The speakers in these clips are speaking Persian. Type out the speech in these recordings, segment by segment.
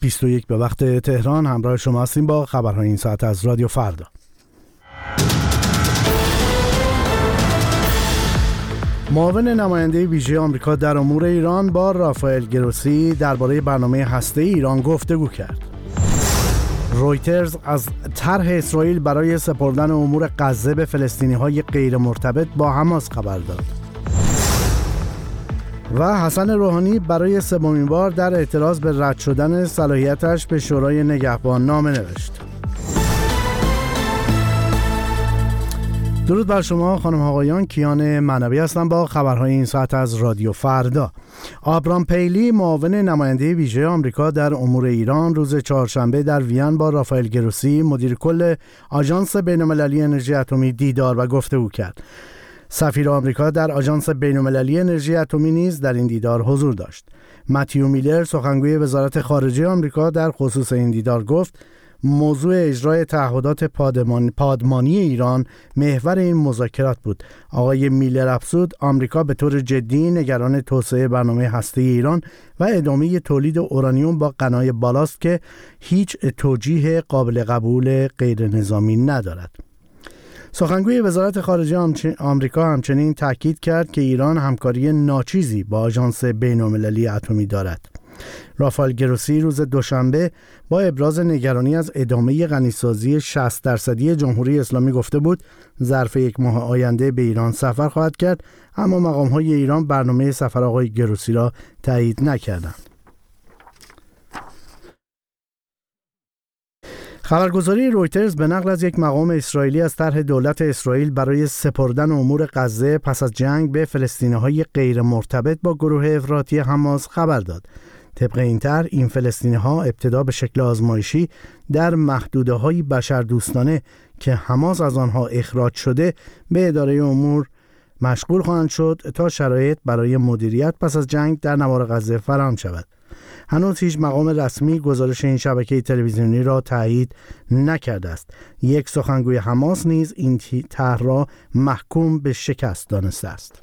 21 به وقت تهران همراه شما هستیم با خبرهای این ساعت از رادیو فردا معاون نماینده ویژه آمریکا در امور ایران با رافائل گروسی درباره برنامه هسته ایران گفتگو کرد. رویترز از طرح اسرائیل برای سپردن امور غزه به فلسطینی های غیر مرتبط با حماس خبر داد. و حسن روحانی برای سومین بار در اعتراض به رد شدن صلاحیتش به شورای نگهبان نامه نوشت. درود بر شما خانم آقایان کیان معنوی هستم با خبرهای این ساعت از رادیو فردا آبرام پیلی معاون نماینده ویژه آمریکا در امور ایران روز چهارشنبه در وین با رافائل گروسی مدیر کل آژانس بینالمللی انرژی اتمی دیدار و گفتگو کرد سفیر آمریکا در آژانس بینالمللی انرژی اتمی نیز در این دیدار حضور داشت. متیو میلر سخنگوی وزارت خارجه آمریکا در خصوص این دیدار گفت موضوع اجرای تعهدات پادمان، پادمانی ایران محور این مذاکرات بود. آقای میلر افزود آمریکا به طور جدی نگران توسعه برنامه هسته ایران و ادامه تولید اورانیوم با قنای بالاست که هیچ توجیه قابل قبول غیر نظامی ندارد. سخنگوی وزارت خارجه آمریکا همچنین تاکید کرد که ایران همکاری ناچیزی با آژانس بین‌المللی اتمی دارد. رافال گروسی روز دوشنبه با ابراز نگرانی از ادامه غنیسازی 60 درصدی جمهوری اسلامی گفته بود ظرف یک ماه آینده به ایران سفر خواهد کرد اما مقام های ایران برنامه سفر آقای گروسی را تایید نکردند. خبرگزاری رویترز به نقل از یک مقام اسرائیلی از طرح دولت اسرائیل برای سپردن امور غزه پس از جنگ به فلسطینی های غیر مرتبط با گروه افراطی حماس خبر داد. طبق این طرح این فلسطینی ها ابتدا به شکل آزمایشی در محدوده های بشردوستانه که حماس از آنها اخراج شده به اداره امور مشغول خواهند شد تا شرایط برای مدیریت پس از جنگ در نوار غزه فراهم شود. هنوز هیچ مقام رسمی گزارش این شبکه تلویزیونی را تایید نکرده است. یک سخنگوی حماس نیز این طرح را محکوم به شکست دانسته است.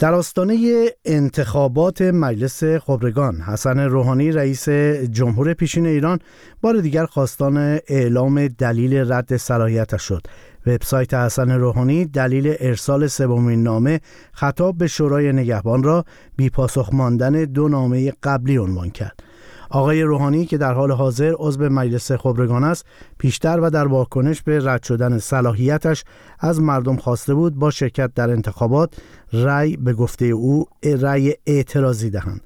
در آستانه انتخابات مجلس خبرگان حسن روحانی رئیس جمهور پیشین ایران بار دیگر خواستان اعلام دلیل رد صلاحیتش شد. وبسایت حسن روحانی دلیل ارسال سومین نامه خطاب به شورای نگهبان را بی پاسخ ماندن دو نامه قبلی عنوان کرد. آقای روحانی که در حال حاضر عضو مجلس خبرگان است پیشتر و در واکنش به رد شدن صلاحیتش از مردم خواسته بود با شرکت در انتخابات رأی به گفته او رأی اعتراضی دهند.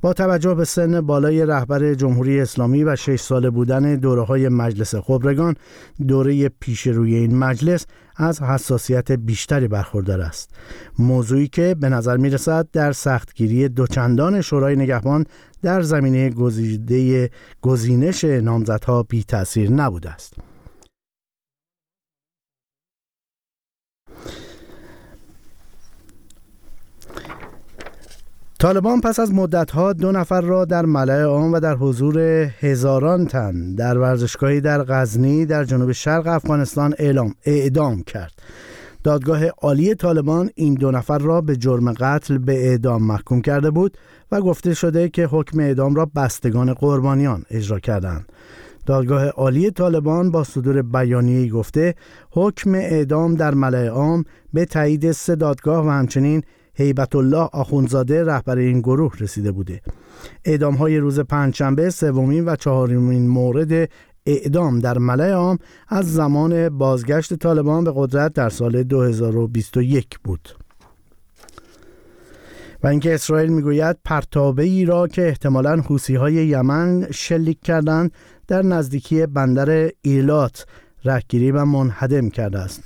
با توجه به سن بالای رهبر جمهوری اسلامی و شش ساله بودن دوره های مجلس خبرگان دوره پیش روی این مجلس از حساسیت بیشتری برخوردار است. موضوعی که به نظر می رسد در سختگیری دوچندان شورای نگهبان در زمینه گزینش نامزدها بی تاثیر نبوده است. طالبان پس از مدتها دو نفر را در ملع عام و در حضور هزاران تن در ورزشگاهی در غزنی در جنوب شرق افغانستان اعلام اعدام کرد. دادگاه عالی طالبان این دو نفر را به جرم قتل به اعدام محکوم کرده بود و گفته شده که حکم اعدام را بستگان قربانیان اجرا کردند. دادگاه عالی طالبان با صدور بیانیه‌ای گفته حکم اعدام در ملع عام به تایید سه دادگاه و همچنین هیبت الله آخونزاده رهبر این گروه رسیده بوده. اعدام های روز پنجشنبه سومین و چهارمین مورد اعدام در ملع عام از زمان بازگشت طالبان به قدرت در سال 2021 بود. و اینکه اسرائیل می‌گوید پرتابه ای را که احتمالا حوسی های یمن شلیک کردند در نزدیکی بندر ایلات رهگیری و منهدم کرده است.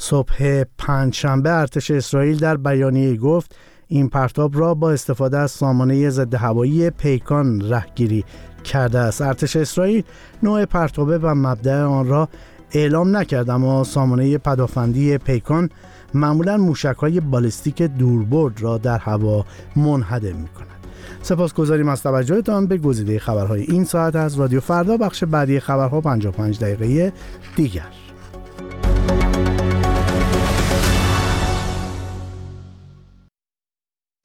صبح پنجشنبه ارتش اسرائیل در بیانیه گفت این پرتاب را با استفاده از سامانه ضد هوایی پیکان رهگیری کرده است. ارتش اسرائیل نوع پرتابه و مبدع آن را اعلام نکرد اما سامانه پدافندی پیکان معمولا موشک های بالستیک دوربرد را در هوا منهدم می کند سپاس گذاریم از توجهتان به گزیده خبرهای این ساعت از رادیو فردا بخش بعدی خبرها 55 دقیقه دیگر.